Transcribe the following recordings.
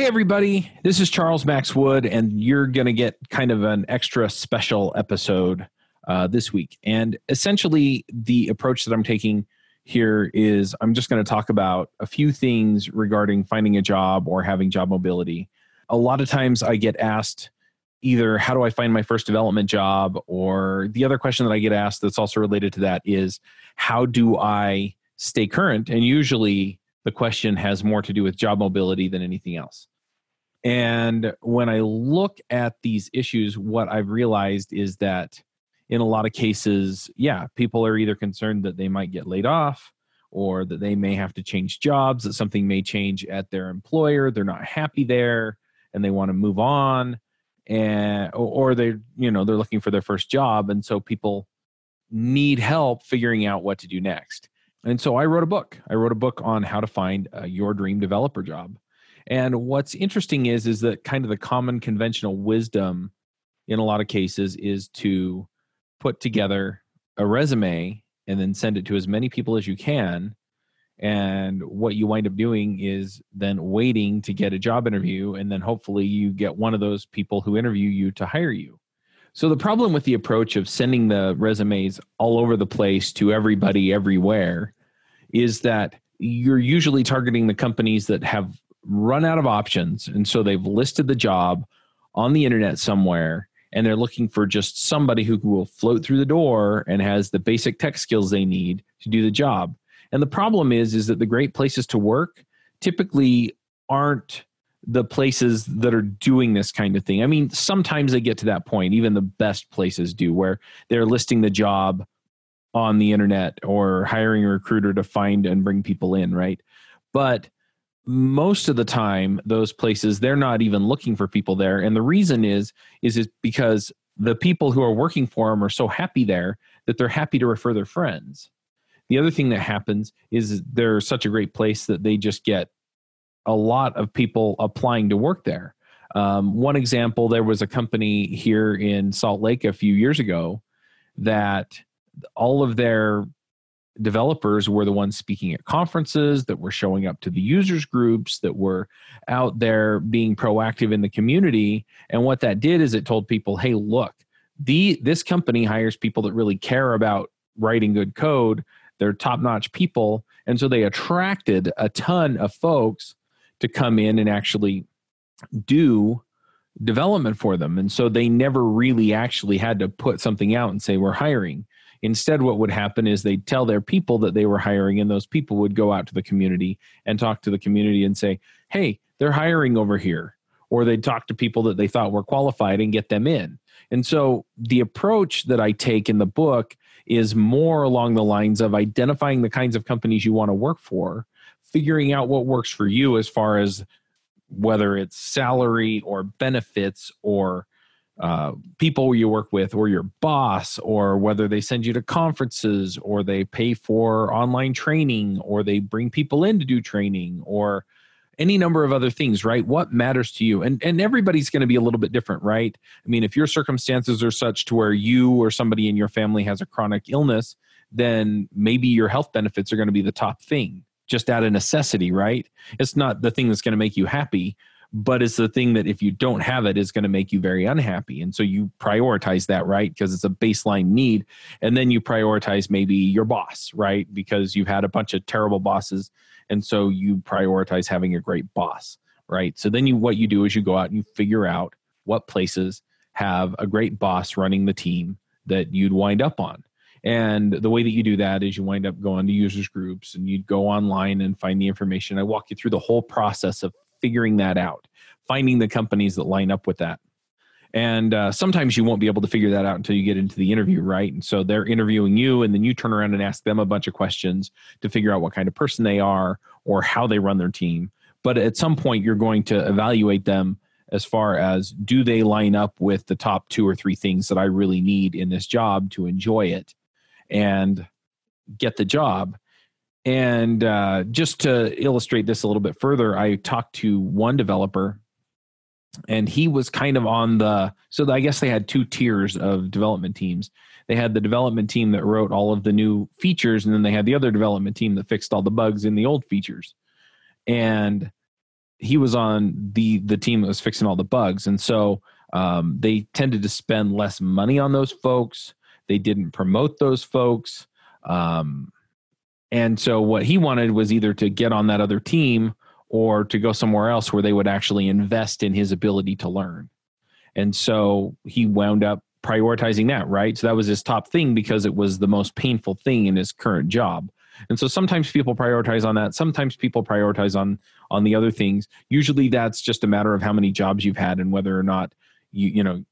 Hey, everybody, this is Charles Max Wood, and you're going to get kind of an extra special episode uh, this week. And essentially, the approach that I'm taking here is I'm just going to talk about a few things regarding finding a job or having job mobility. A lot of times I get asked either how do I find my first development job, or the other question that I get asked that's also related to that is how do I stay current? And usually, the question has more to do with job mobility than anything else. And when I look at these issues, what I've realized is that in a lot of cases, yeah, people are either concerned that they might get laid off or that they may have to change jobs, that something may change at their employer, they're not happy there and they want to move on and or they you know they're looking for their first job and so people need help figuring out what to do next and so I wrote a book. I wrote a book on how to find uh, your dream developer job. And what's interesting is is that kind of the common conventional wisdom in a lot of cases is to put together a resume and then send it to as many people as you can. And what you wind up doing is then waiting to get a job interview. And then hopefully you get one of those people who interview you to hire you. So the problem with the approach of sending the resumes all over the place to everybody everywhere is that you're usually targeting the companies that have run out of options and so they've listed the job on the internet somewhere and they're looking for just somebody who will float through the door and has the basic tech skills they need to do the job. And the problem is is that the great places to work typically aren't the places that are doing this kind of thing. I mean, sometimes they get to that point, even the best places do, where they're listing the job on the internet or hiring a recruiter to find and bring people in, right? But most of the time those places they're not even looking for people there and the reason is is it because the people who are working for them are so happy there that they're happy to refer their friends the other thing that happens is they're such a great place that they just get a lot of people applying to work there. Um, one example there was a company here in Salt Lake a few years ago that all of their developers were the ones speaking at conferences that were showing up to the users groups that were out there being proactive in the community. And what that did is it told people hey look the this company hires people that really care about writing good code. They're top notch people. And so they attracted a ton of folks to come in and actually do development for them. And so they never really actually had to put something out and say, we're hiring. Instead, what would happen is they'd tell their people that they were hiring, and those people would go out to the community and talk to the community and say, hey, they're hiring over here. Or they'd talk to people that they thought were qualified and get them in. And so the approach that I take in the book is more along the lines of identifying the kinds of companies you want to work for figuring out what works for you as far as whether it's salary or benefits or uh, people you work with or your boss or whether they send you to conferences or they pay for online training or they bring people in to do training or any number of other things right what matters to you and and everybody's going to be a little bit different right i mean if your circumstances are such to where you or somebody in your family has a chronic illness then maybe your health benefits are going to be the top thing just out of necessity, right? It's not the thing that's going to make you happy, but it's the thing that if you don't have it is going to make you very unhappy. And so you prioritize that, right? Because it's a baseline need. And then you prioritize maybe your boss, right? Because you've had a bunch of terrible bosses. And so you prioritize having a great boss, right? So then you what you do is you go out and you figure out what places have a great boss running the team that you'd wind up on. And the way that you do that is you wind up going to users groups and you'd go online and find the information. I walk you through the whole process of figuring that out, finding the companies that line up with that. And uh, sometimes you won't be able to figure that out until you get into the interview, right? And so they're interviewing you, and then you turn around and ask them a bunch of questions to figure out what kind of person they are or how they run their team. But at some point, you're going to evaluate them as far as do they line up with the top two or three things that I really need in this job to enjoy it and get the job. And uh, just to illustrate this a little bit further, I talked to one developer and he was kind of on the so I guess they had two tiers of development teams. They had the development team that wrote all of the new features, and then they had the other development team that fixed all the bugs in the old features. And he was on the the team that was fixing all the bugs, and so um, they tended to spend less money on those folks. They didn't promote those folks. Um, and so what he wanted was either to get on that other team or to go somewhere else where they would actually invest in his ability to learn. And so he wound up prioritizing that, right? So that was his top thing because it was the most painful thing in his current job. And so sometimes people prioritize on that. Sometimes people prioritize on on the other things. Usually that's just a matter of how many jobs you've had and whether or not you you know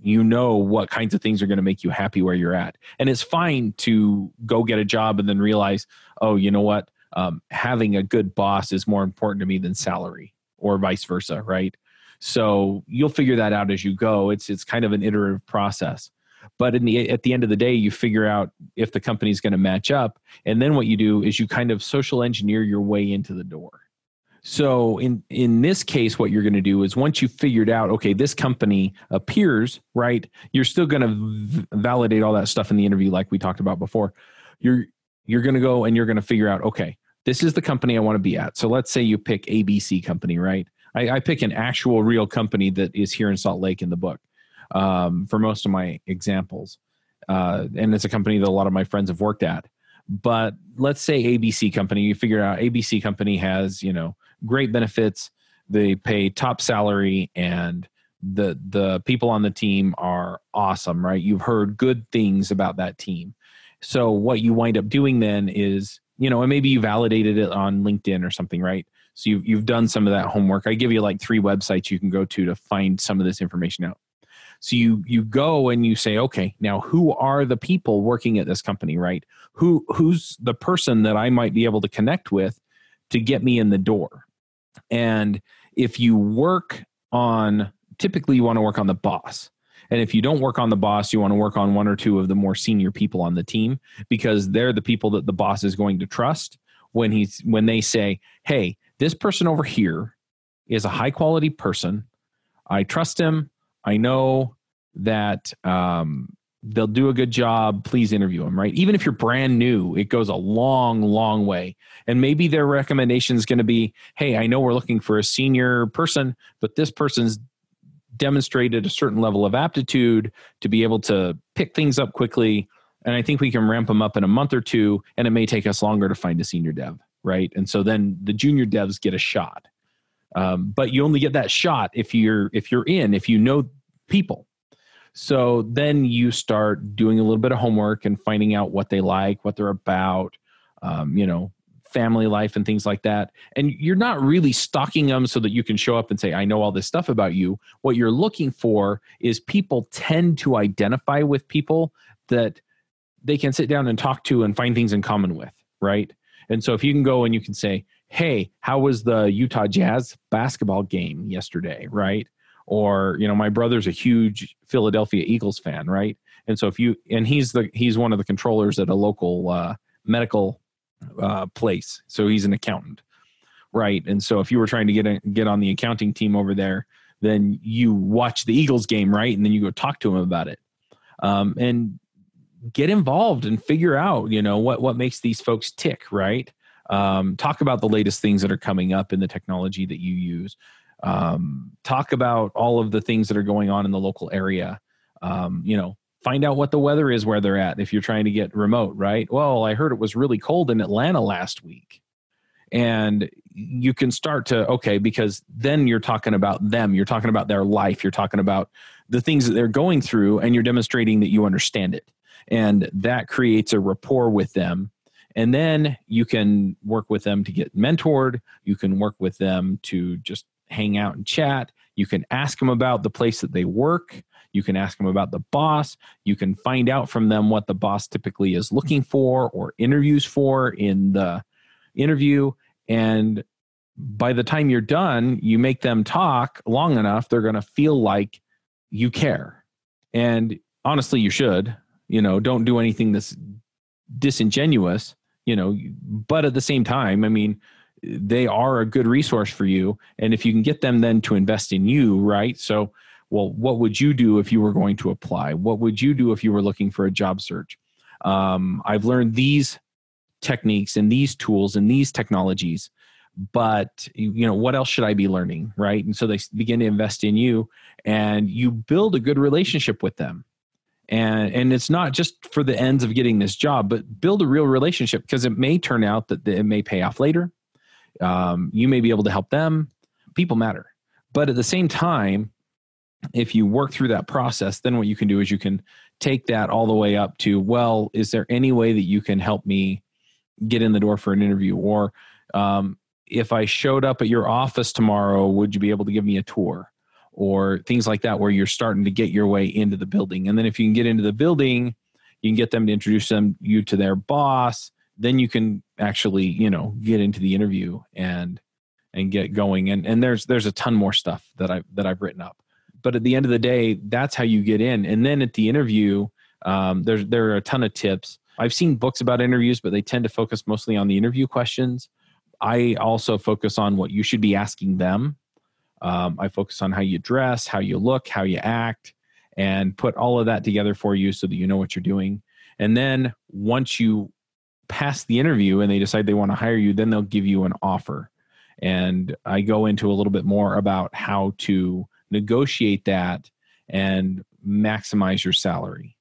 you know what kinds of things are going to make you happy where you're at. And it's fine to go get a job and then realize, oh, you know what? Um, having a good boss is more important to me than salary or vice versa, right? So you'll figure that out as you go. It's it's kind of an iterative process. But in the at the end of the day, you figure out if the company's going to match up, and then what you do is you kind of social engineer your way into the door. So in in this case, what you're going to do is once you've figured out, okay, this company appears right, you're still going to validate all that stuff in the interview, like we talked about before. You're you're going to go and you're going to figure out, okay, this is the company I want to be at. So let's say you pick ABC company, right? I, I pick an actual real company that is here in Salt Lake in the book um, for most of my examples, uh, and it's a company that a lot of my friends have worked at. But let's say ABC company, you figure out ABC company has you know great benefits, they pay top salary, and the the people on the team are awesome, right? You've heard good things about that team. So what you wind up doing then is, you know, and maybe you validated it on LinkedIn or something, right? So you've you've done some of that homework. I give you like three websites you can go to to find some of this information out. So you you go and you say, okay, now who are the people working at this company, right? Who who's the person that I might be able to connect with to get me in the door? And if you work on typically you want to work on the boss. And if you don't work on the boss, you want to work on one or two of the more senior people on the team because they're the people that the boss is going to trust when he's when they say, "Hey, this person over here is a high quality person. I trust him. I know that um, they'll do a good job. Please interview them, right? Even if you're brand new, it goes a long, long way. And maybe their recommendation is going to be, hey, I know we're looking for a senior person, but this person's demonstrated a certain level of aptitude to be able to pick things up quickly. And I think we can ramp them up in a month or two, and it may take us longer to find a senior dev, right? And so then the junior devs get a shot. Um, but you only get that shot if you're if you're in if you know people so then you start doing a little bit of homework and finding out what they like what they're about um, you know family life and things like that and you're not really stalking them so that you can show up and say i know all this stuff about you what you're looking for is people tend to identify with people that they can sit down and talk to and find things in common with right and so if you can go and you can say hey, how was the Utah Jazz basketball game yesterday, right? Or, you know, my brother's a huge Philadelphia Eagles fan, right? And so if you and he's the he's one of the controllers at a local uh, medical uh, place, so he's an accountant, right? And so if you were trying to get a, get on the accounting team over there, then you watch the Eagles game, right? And then you go talk to him about it, um, and get involved and figure out, you know, what what makes these folks tick, right? Um, talk about the latest things that are coming up in the technology that you use. Um, talk about all of the things that are going on in the local area. Um, you know, find out what the weather is where they're at if you're trying to get remote, right? Well, I heard it was really cold in Atlanta last week. And you can start to, okay, because then you're talking about them, you're talking about their life, you're talking about the things that they're going through, and you're demonstrating that you understand it. And that creates a rapport with them and then you can work with them to get mentored you can work with them to just hang out and chat you can ask them about the place that they work you can ask them about the boss. You can find out from them what the boss typically is looking for or interviews for in the interview. And by the time you're done you make them talk long enough they're going to feel like you care. And honestly you should. You know don't do anything that's disingenuous you know but at the same time i mean they are a good resource for you. And if you can get them then to invest in you right? So well what would you do if you were going to apply? What would you do if you were looking for a job search? Um, i've learned these techniques and these tools and these technologies but you know what else should i be learning right? And so they begin to invest in you and you build a good relationship with them. And and it's not just for the ends of getting this job but build a real relationship because it may turn out that it may pay off later. Um, you may be able to help them. People matter. But at the same time if you work through that process then what you can do is you can take that all the way up to well is there any way that you can help me get in the door for an interview? Or um, if i showed up at your office tomorrow would you be able to give me a tour? Or things like that where you're starting to get your way into the building. And then if you can get into the building you can get them to introduce them you to their boss. Then you can actually you know get into the interview and and get going. And and there's there's a ton more stuff that i that i've written up but at the end of the day that's how you get in and then at the interview um, there's there are a ton of tips i've seen books about interviews but they tend to focus mostly on the interview questions i also focus on what you should be asking them um, I focus on how you dress, how you look, how you act, and put all of that together for you so that you know what you're doing. And then once you pass the interview and they decide they want to hire you, then they'll give you an offer. And I go into a little bit more about how to negotiate that and maximize your salary.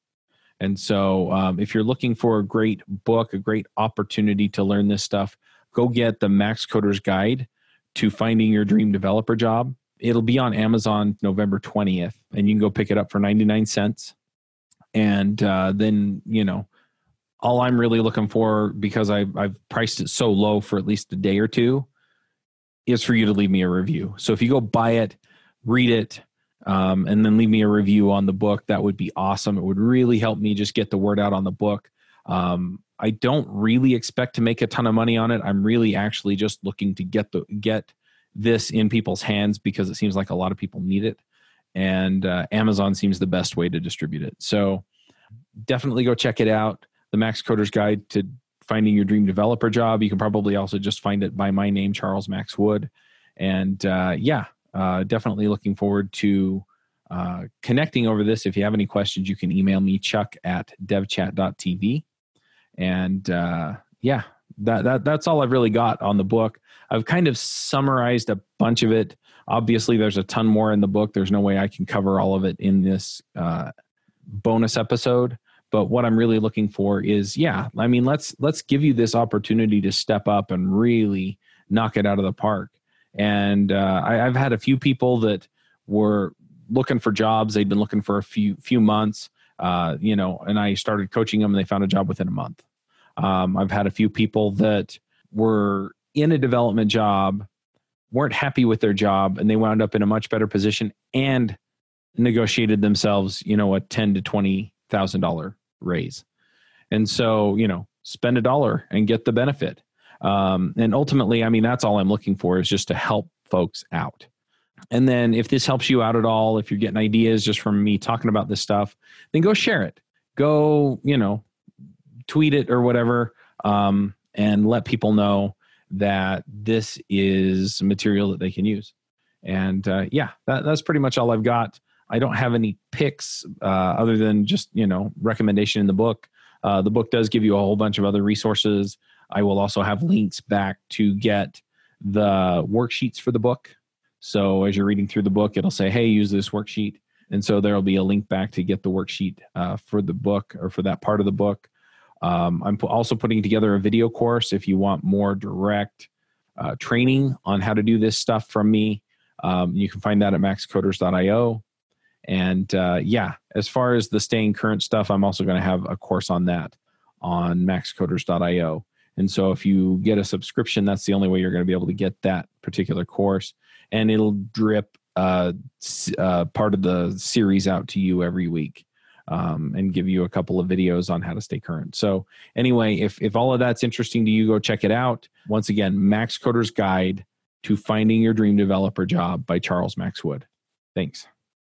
And so, um, if you're looking for a great book, a great opportunity to learn this stuff, go get the Max Coder's Guide to finding your dream developer job. It'll be on Amazon November 20th, and you can go pick it up for 99 cents. And uh, then, you know, all I'm really looking for, because I, I've priced it so low for at least a day or two, is for you to leave me a review. So if you go buy it, read it, um, and then leave me a review on the book, that would be awesome. It would really help me just get the word out on the book. Um, I don't really expect to make a ton of money on it. I'm really actually just looking to get the get this in people's hands because it seems like a lot of people need it, and uh, Amazon seems the best way to distribute it. So definitely go check it out. The Max Coder's Guide to Finding Your Dream Developer Job. You can probably also just find it by my name, Charles Max Wood. And uh, yeah, uh, definitely looking forward to uh, connecting over this. If you have any questions, you can email me, chuck at devchat.tv and uh, yeah, that that that's all I've really got on the book. I've kind of summarized a bunch of it. Obviously, there's a ton more in the book. There's no way I can cover all of it in this uh, bonus episode. But what I'm really looking for is, yeah, I mean, let's let's give you this opportunity to step up and really knock it out of the park. And uh, I, I've had a few people that were looking for jobs. They'd been looking for a few few months uh, you know, and I started coaching them and they found a job within a month. Um, I've had a few people that were in a development job, weren't happy with their job, and they wound up in a much better position and negotiated themselves, you know, a ten to twenty thousand dollar raise. And so, you know, spend a dollar and get the benefit. Um, and ultimately, I mean, that's all I'm looking for is just to help folks out. And then if this helps you out at all, if you're getting ideas just from me talking about this stuff, then go share it. Go, you know, tweet it or whatever, um, and let people know that this is material that they can use. And uh, yeah, that, that's pretty much all I've got. I don't have any picks uh, other than just you know recommendation in the book. Uh, the book does give you a whole bunch of other resources. I will also have links back to get the worksheets for the book so as you're reading through the book, it'll say, hey, use this worksheet. And so there'll be a link back to get the worksheet uh, for the book or for that part of the book. Um, I'm also putting together a video course if you want more direct uh, training on how to do this stuff from me. Um, you can find that at maxcoders.io. And uh, yeah, as far as the staying current stuff, I'm also going to have a course on that on maxcoders.io. And so if you get a subscription, that's the only way you're going to be able to get that particular course and it'll drip uh, uh, part of the series out to you every week um, and give you a couple of videos on how to stay current. So anyway, if if all of that's interesting to you, go check it out. Once again, Max Coder's Guide to Finding Your Dream Developer Job by Charles Max Wood. Thanks.